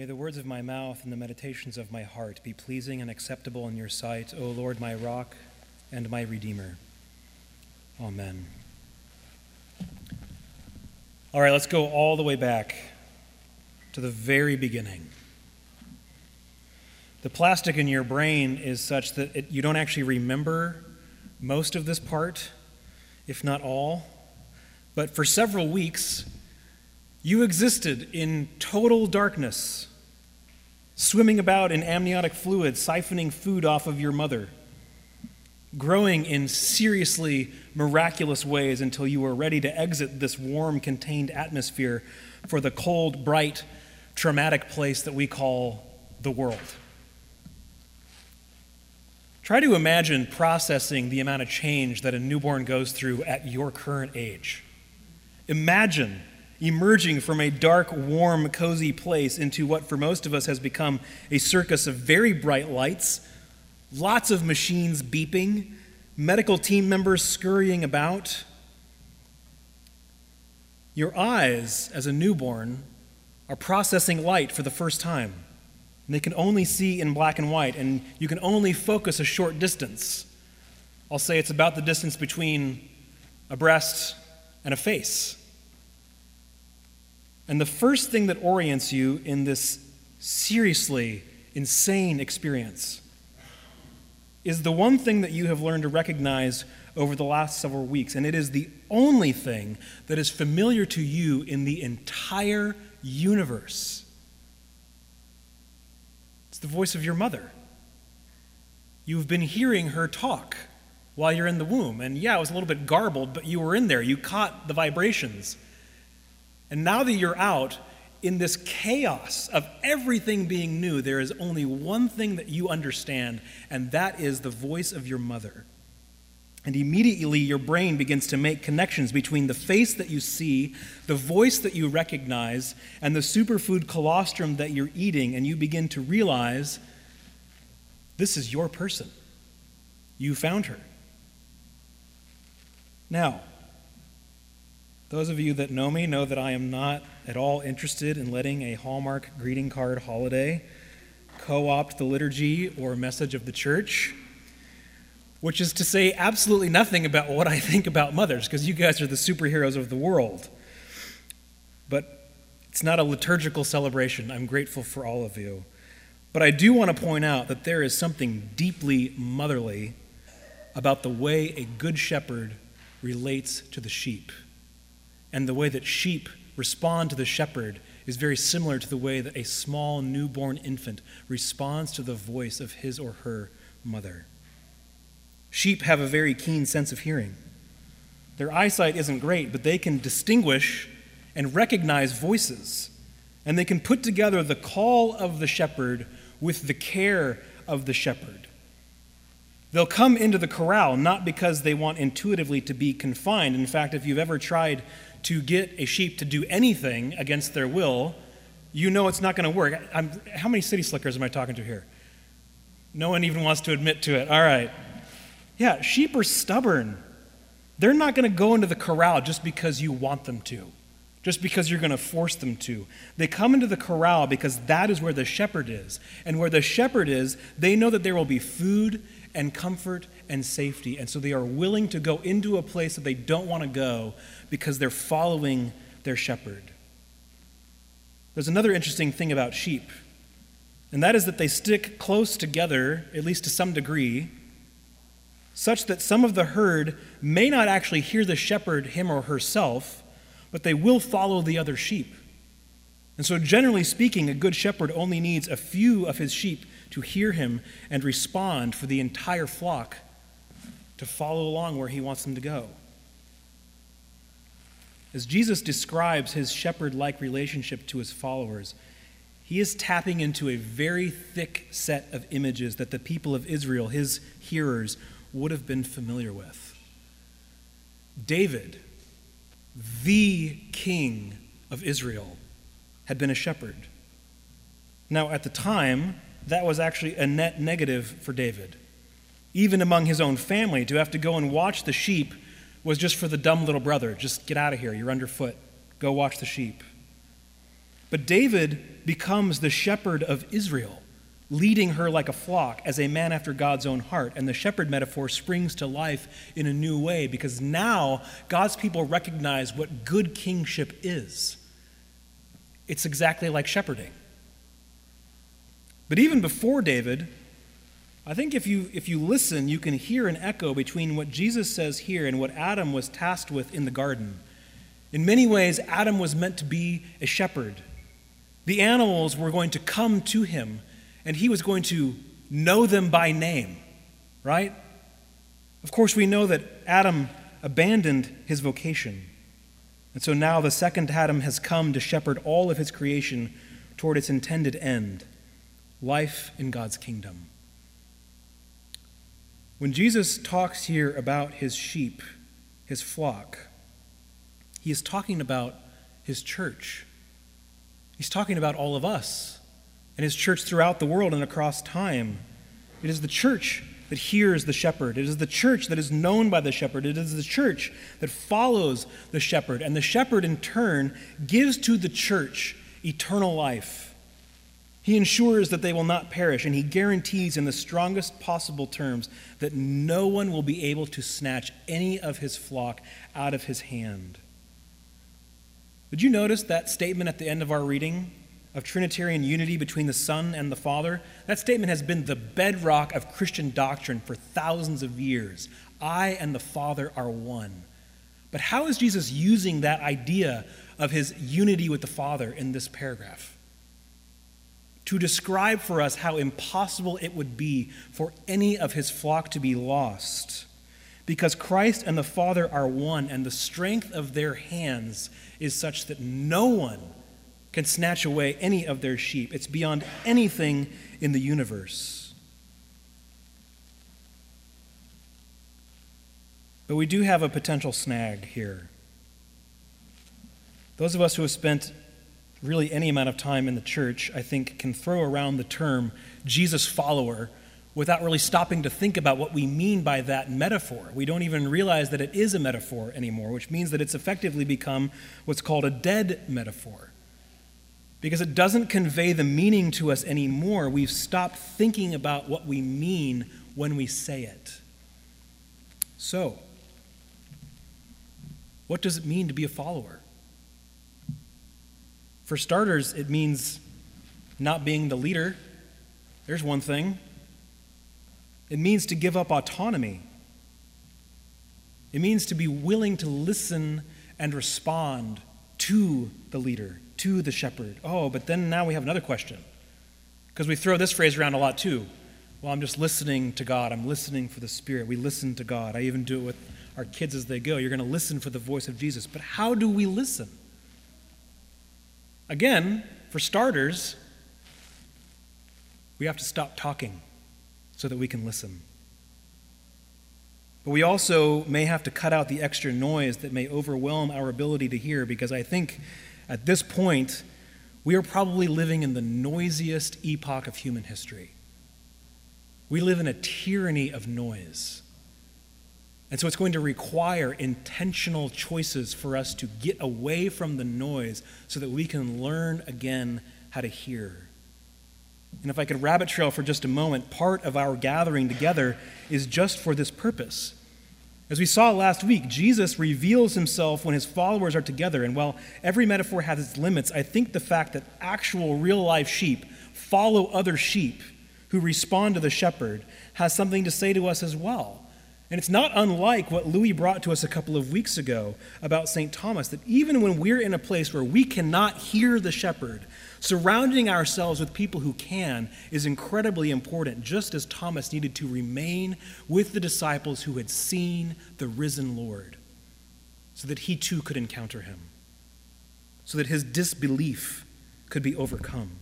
May the words of my mouth and the meditations of my heart be pleasing and acceptable in your sight, O Lord, my rock and my redeemer. Amen. All right, let's go all the way back to the very beginning. The plastic in your brain is such that it, you don't actually remember most of this part, if not all. But for several weeks, you existed in total darkness, swimming about in amniotic fluid, siphoning food off of your mother, growing in seriously miraculous ways until you are ready to exit this warm, contained atmosphere for the cold, bright, traumatic place that we call the world. Try to imagine processing the amount of change that a newborn goes through at your current age. Imagine emerging from a dark, warm, cozy place into what for most of us has become a circus of very bright lights, lots of machines beeping, medical team members scurrying about. Your eyes, as a newborn, are processing light for the first time. And they can only see in black and white, and you can only focus a short distance. I'll say it's about the distance between a breast and a face. And the first thing that orients you in this seriously insane experience is the one thing that you have learned to recognize over the last several weeks, and it is the only thing that is familiar to you in the entire universe. It's the voice of your mother. You've been hearing her talk while you're in the womb. And yeah, it was a little bit garbled, but you were in there. You caught the vibrations. And now that you're out, in this chaos of everything being new, there is only one thing that you understand, and that is the voice of your mother. And immediately your brain begins to make connections between the face that you see, the voice that you recognize, and the superfood colostrum that you're eating, and you begin to realize this is your person. You found her. Now, those of you that know me know that I am not at all interested in letting a Hallmark greeting card holiday co opt the liturgy or message of the church, which is to say absolutely nothing about what I think about mothers, because you guys are the superheroes of the world. But it's not a liturgical celebration. I'm grateful for all of you. But I do want to point out that there is something deeply motherly about the way a good shepherd relates to the sheep and the way that sheep respond to the shepherd is very similar to the way that a small newborn infant responds to the voice of his or her mother. Sheep have a very keen sense of hearing. Their eyesight isn't great, but they can distinguish and recognize voices, and they can put together the call of the shepherd with the care of the shepherd. They'll come into the corral not because they want intuitively to be confined. In fact, if you've ever tried to get a sheep to do anything against their will, you know it's not going to work. I'm, how many city slickers am I talking to here? No one even wants to admit to it. All right. Yeah, sheep are stubborn. They're not going to go into the corral just because you want them to, just because you're going to force them to. They come into the corral because that is where the shepherd is. And where the shepherd is, they know that there will be food and comfort and safety. And so they are willing to go into a place that they don't want to go because they're following their shepherd. There's another interesting thing about sheep, and that is that they stick close together, at least to some degree, such that some of the herd may not actually hear the shepherd, him or herself, but they will follow the other sheep. And so, generally speaking, a good shepherd only needs a few of his sheep to hear him and respond for the entire flock to follow along where he wants them to go. As Jesus describes his shepherd like relationship to his followers, he is tapping into a very thick set of images that the people of Israel, his hearers, would have been familiar with. David, the king of Israel, had been a shepherd. Now, at the time, that was actually a net negative for David. Even among his own family, to have to go and watch the sheep was just for the dumb little brother. Just get out of here. You're underfoot. Go watch the sheep. But David becomes the shepherd of Israel, leading her like a flock as a man after God's own heart. And the shepherd metaphor springs to life in a new way because now God's people recognize what good kingship is. It's exactly like shepherding. But even before David, I think if you, if you listen, you can hear an echo between what Jesus says here and what Adam was tasked with in the garden. In many ways, Adam was meant to be a shepherd. The animals were going to come to him, and he was going to know them by name, right? Of course, we know that Adam abandoned his vocation. And so now the second Adam has come to shepherd all of his creation toward its intended end life in God's kingdom. When Jesus talks here about his sheep, his flock, he is talking about his church. He's talking about all of us and his church throughout the world and across time. It is the church that hears the shepherd. It is the church that is known by the shepherd. It is the church that follows the shepherd. And the shepherd, in turn, gives to the church eternal life. He ensures that they will not perish, and he guarantees in the strongest possible terms that no one will be able to snatch any of his flock out of his hand. Did you notice that statement at the end of our reading of Trinitarian unity between the Son and the Father? That statement has been the bedrock of Christian doctrine for thousands of years. I and the Father are one. But how is Jesus using that idea of his unity with the Father in this paragraph? To describe for us how impossible it would be for any of his flock to be lost. Because Christ and the Father are one, and the strength of their hands is such that no one can snatch away any of their sheep. It's beyond anything in the universe. But we do have a potential snag here. Those of us who have spent really any amount of time in the church, I think, can throw around the term Jesus follower without really stopping to think about what we mean by that metaphor. We don't even realize that it is a metaphor anymore, which means that it's effectively become what's called a dead metaphor. Because it doesn't convey the meaning to us anymore. We've stopped thinking about what we mean when we say it. So, what does it mean to be a follower? For starters, it means not being the leader. There's one thing. It means to give up autonomy. It means to be willing to listen and respond to the leader, to the shepherd. Oh, but then now we have another question. Because we throw this phrase around a lot too. Well, I'm just listening to God. I'm listening for the Spirit. We listen to God. I even do it with our kids as they go. You're going to listen for the voice of Jesus. But how do we listen? Again, for starters, we have to stop talking so that we can listen. But we also may have to cut out the extra noise that may overwhelm our ability to hear because I think at this point, we are probably living in the noisiest epoch of human history. We live in a tyranny of noise. And so it's going to require intentional choices for us to get away from the noise so that we can learn again how to hear. And if I could rabbit trail for just a moment, part of our gathering together is just for this purpose. As we saw last week, Jesus reveals himself when his followers are together. And while every metaphor has its limits, I think the fact that actual real life sheep follow other sheep who respond to the shepherd has something to say to us as well. And it's not unlike what Louis brought to us a couple of weeks ago about St. Thomas that even when we're in a place where we cannot hear the shepherd, surrounding ourselves with people who can is incredibly important, just as Thomas needed to remain with the disciples who had seen the risen Lord, so that he too could encounter him, so that his disbelief could be overcome.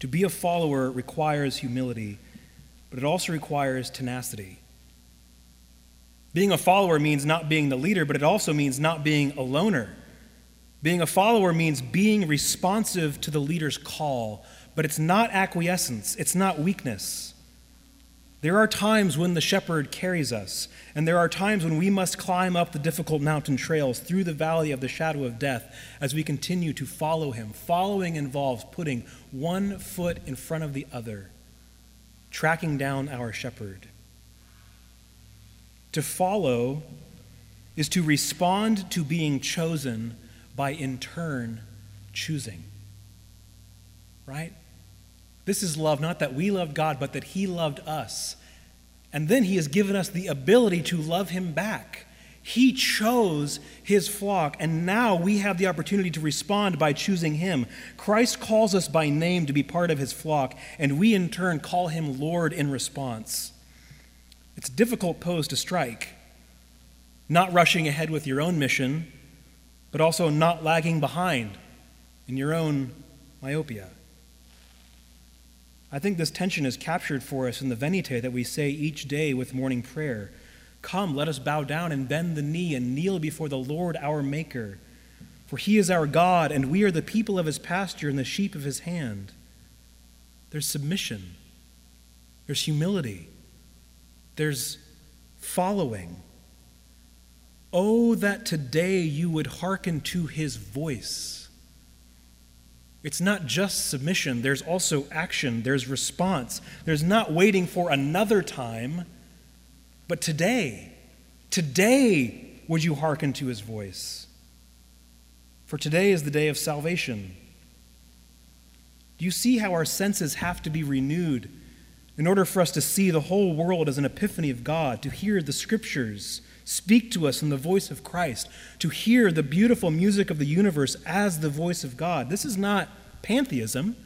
To be a follower requires humility but it also requires tenacity. Being a follower means not being the leader, but it also means not being a loner. Being a follower means being responsive to the leader's call, but it's not acquiescence, it's not weakness. There are times when the shepherd carries us, and there are times when we must climb up the difficult mountain trails through the valley of the shadow of death as we continue to follow him. Following involves putting one foot in front of the other, tracking down our shepherd. To follow is to respond to being chosen by in turn choosing. Right? This is love, not that we loved God, but that He loved us. And then He has given us the ability to love Him back. He chose His flock, and now we have the opportunity to respond by choosing Him. Christ calls us by name to be part of His flock, and we in turn call Him Lord in response. It's a difficult pose to strike. Not rushing ahead with your own mission, but also not lagging behind in your own myopia. I think this tension is captured for us in the Venite that we say each day with morning prayer. Come, let us bow down and bend the knee and kneel before the Lord our Maker. For he is our God, and we are the people of his pasture and the sheep of his hand. There's submission, there's humility, there's following. Oh, that today you would hearken to his voice. It's not just submission, there's also action, there's response. There's not waiting for another time, but today. Today would you hearken to his voice. For today is the day of salvation. Do you see how our senses have to be renewed in order for us to see the whole world as an epiphany of God, to hear the scriptures speak to us in the voice of Christ, to hear the beautiful music of the universe as the voice of God. This is not pantheism.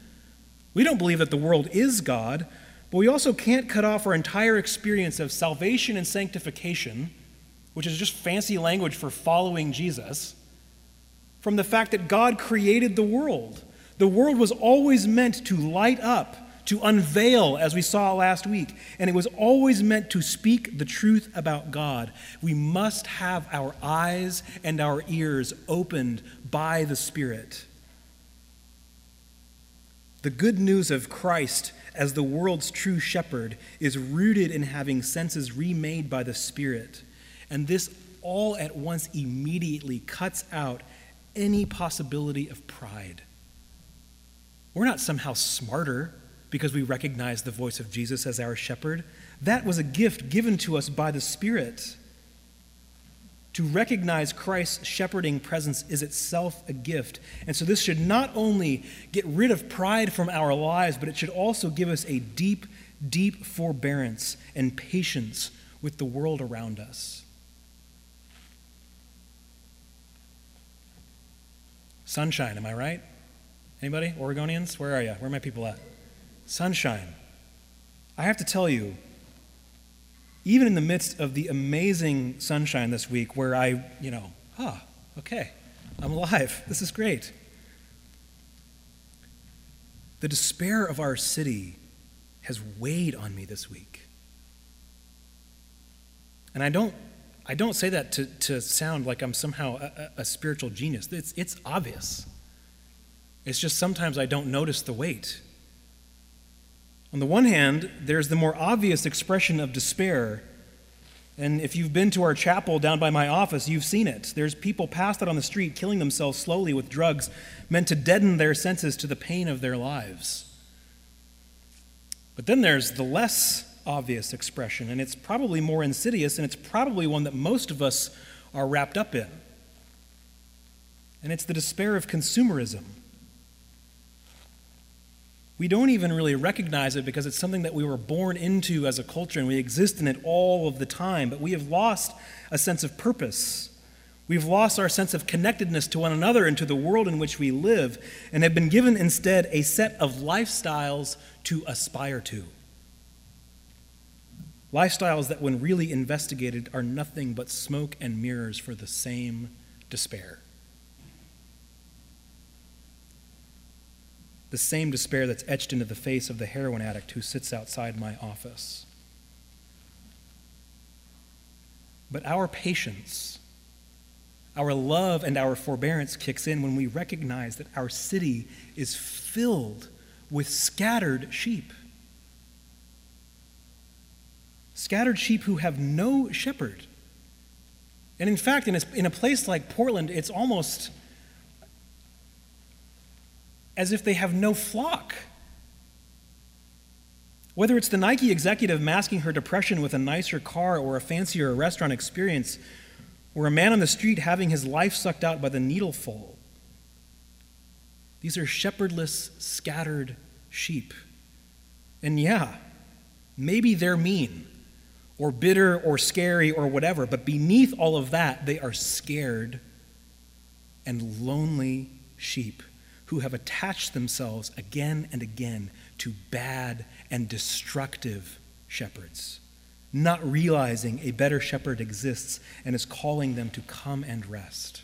We don't believe that the world is God, but we also can't cut off our entire experience of salvation and sanctification, which is just fancy language for following Jesus, from the fact that God created the world. The world was always meant to light up to unveil, as we saw last week. And it was always meant to speak the truth about God. We must have our eyes and our ears opened by the Spirit. The good news of Christ as the world's true shepherd is rooted in having senses remade by the Spirit. And this all at once immediately cuts out any possibility of pride. We're not somehow smarter because we recognize the voice of Jesus as our shepherd. That was a gift given to us by the Spirit. To recognize Christ's shepherding presence is itself a gift. And so this should not only get rid of pride from our lives, but it should also give us a deep, deep forbearance and patience with the world around us. Sunshine, am I right? Anybody? Oregonians? Where are you? Where are my people at? sunshine. I have to tell you, even in the midst of the amazing sunshine this week, where I, you know, ah, okay, I'm alive. This is great. The despair of our city has weighed on me this week. And I don't, I don't say that to, to sound like I'm somehow a, a spiritual genius. It's, it's obvious. It's just sometimes I don't notice the weight. On the one hand, there's the more obvious expression of despair. And if you've been to our chapel down by my office, you've seen it. There's people passed out on the street killing themselves slowly with drugs meant to deaden their senses to the pain of their lives. But then there's the less obvious expression, and it's probably more insidious, and it's probably one that most of us are wrapped up in. And it's the despair of consumerism. We don't even really recognize it because it's something that we were born into as a culture and we exist in it all of the time, but we have lost a sense of purpose. We've lost our sense of connectedness to one another and to the world in which we live, and have been given instead a set of lifestyles to aspire to. Lifestyles that, when really investigated, are nothing but smoke and mirrors for the same despair. The same despair that's etched into the face of the heroin addict who sits outside my office. But our patience, our love, and our forbearance kicks in when we recognize that our city is filled with scattered sheep. Scattered sheep who have no shepherd. And in fact, in a, in a place like Portland, it's almost as if they have no flock. Whether it's the Nike executive masking her depression with a nicer car or a fancier restaurant experience, or a man on the street having his life sucked out by the needleful, these are shepherdless, scattered sheep. And yeah, maybe they're mean or bitter or scary or whatever, but beneath all of that, they are scared and lonely sheep who have attached themselves again and again to bad and destructive shepherds, not realizing a better shepherd exists and is calling them to come and rest.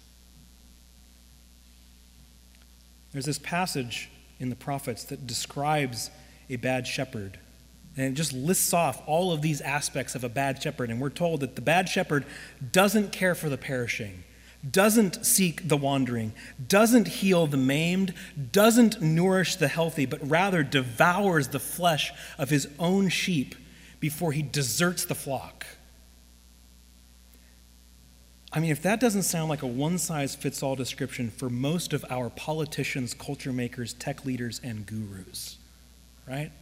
There's this passage in the prophets that describes a bad shepherd. And it just lists off all of these aspects of a bad shepherd. And we're told that the bad shepherd doesn't care for the perishing, doesn't seek the wandering, doesn't heal the maimed, doesn't nourish the healthy, but rather devours the flesh of his own sheep before he deserts the flock. I mean, if that doesn't sound like a one size fits all description for most of our politicians, culture makers, tech leaders, and gurus, right?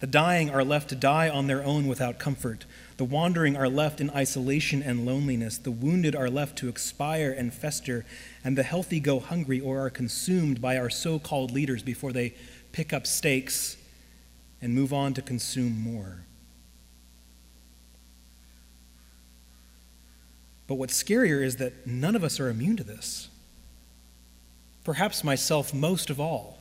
The dying are left to die on their own without comfort. The wandering are left in isolation and loneliness. The wounded are left to expire and fester. And the healthy go hungry or are consumed by our so called leaders before they pick up stakes and move on to consume more. But what's scarier is that none of us are immune to this. Perhaps myself most of all.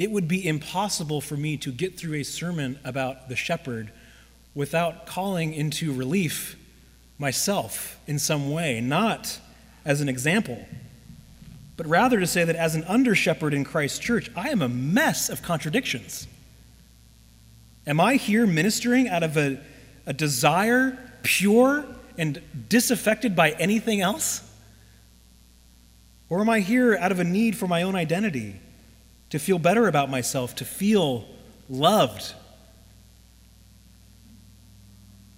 It would be impossible for me to get through a sermon about the shepherd without calling into relief myself in some way, not as an example, but rather to say that as an under shepherd in Christ's church, I am a mess of contradictions. Am I here ministering out of a, a desire pure and disaffected by anything else? Or am I here out of a need for my own identity, to feel better about myself, to feel loved?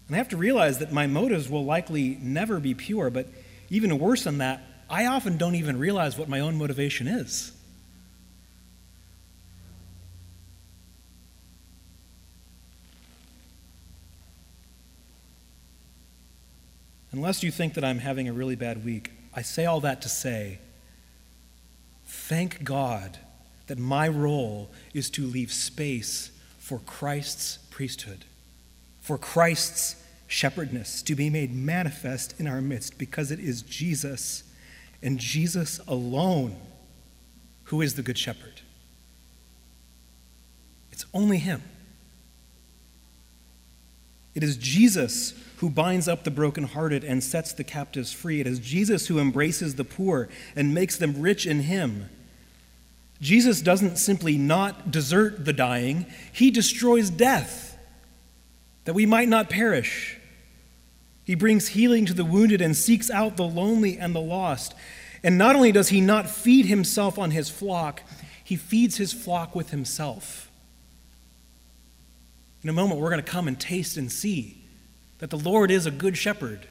And I have to realize that my motives will likely never be pure, but even worse than that, I often don't even realize what my own motivation is. Unless you think that I'm having a really bad week, I say all that to say, thank God that my role is to leave space for Christ's priesthood, for Christ's shepherdness to be made manifest in our midst, because it is Jesus and Jesus alone who is the Good Shepherd. It's only Him. It is Jesus who binds up the brokenhearted and sets the captives free. It is Jesus who embraces the poor and makes them rich in Him. Jesus doesn't simply not desert the dying, He destroys death that we might not perish. He brings healing to the wounded and seeks out the lonely and the lost. And not only does He not feed Himself on His flock, He feeds His flock with Himself. In a moment, we're going to come and taste and see that the Lord is a good shepherd.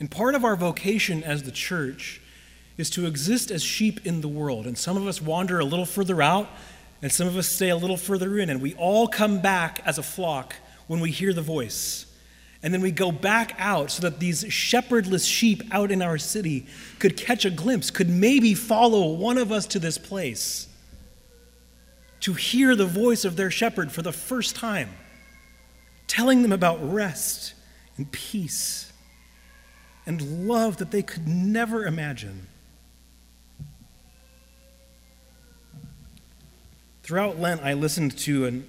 And part of our vocation as the church is to exist as sheep in the world. And some of us wander a little further out, and some of us stay a little further in. And we all come back as a flock when we hear the voice. And then we go back out so that these shepherdless sheep out in our city could catch a glimpse, could maybe follow one of us to this place to hear the voice of their shepherd for the first time, telling them about rest and peace and love that they could never imagine. Throughout Lent, I listened to an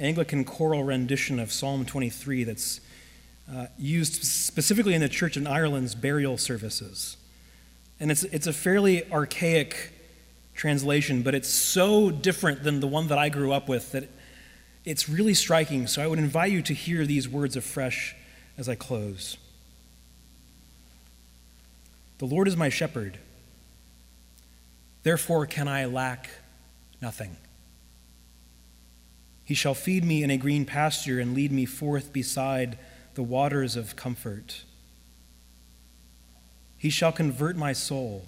Anglican choral rendition of Psalm 23 that's uh, used specifically in the church in Ireland's burial services. And it's, it's a fairly archaic translation, but it's so different than the one that I grew up with that it's really striking. So I would invite you to hear these words afresh as I close. The Lord is my shepherd, therefore can I lack nothing. He shall feed me in a green pasture and lead me forth beside the waters of comfort. He shall convert my soul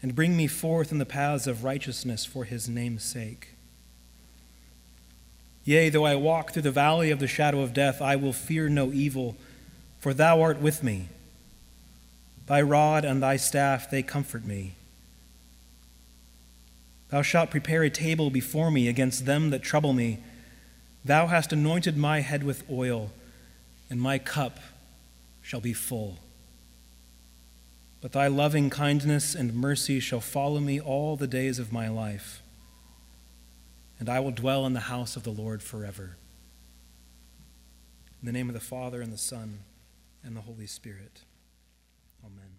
and bring me forth in the paths of righteousness for his name's sake. Yea, though I walk through the valley of the shadow of death, I will fear no evil, for thou art with me. Thy rod and thy staff, they comfort me. Thou shalt prepare a table before me against them that trouble me. Thou hast anointed my head with oil, and my cup shall be full. But thy loving kindness and mercy shall follow me all the days of my life, and I will dwell in the house of the Lord forever. In the name of the Father, and the Son, and the Holy Spirit. Amen.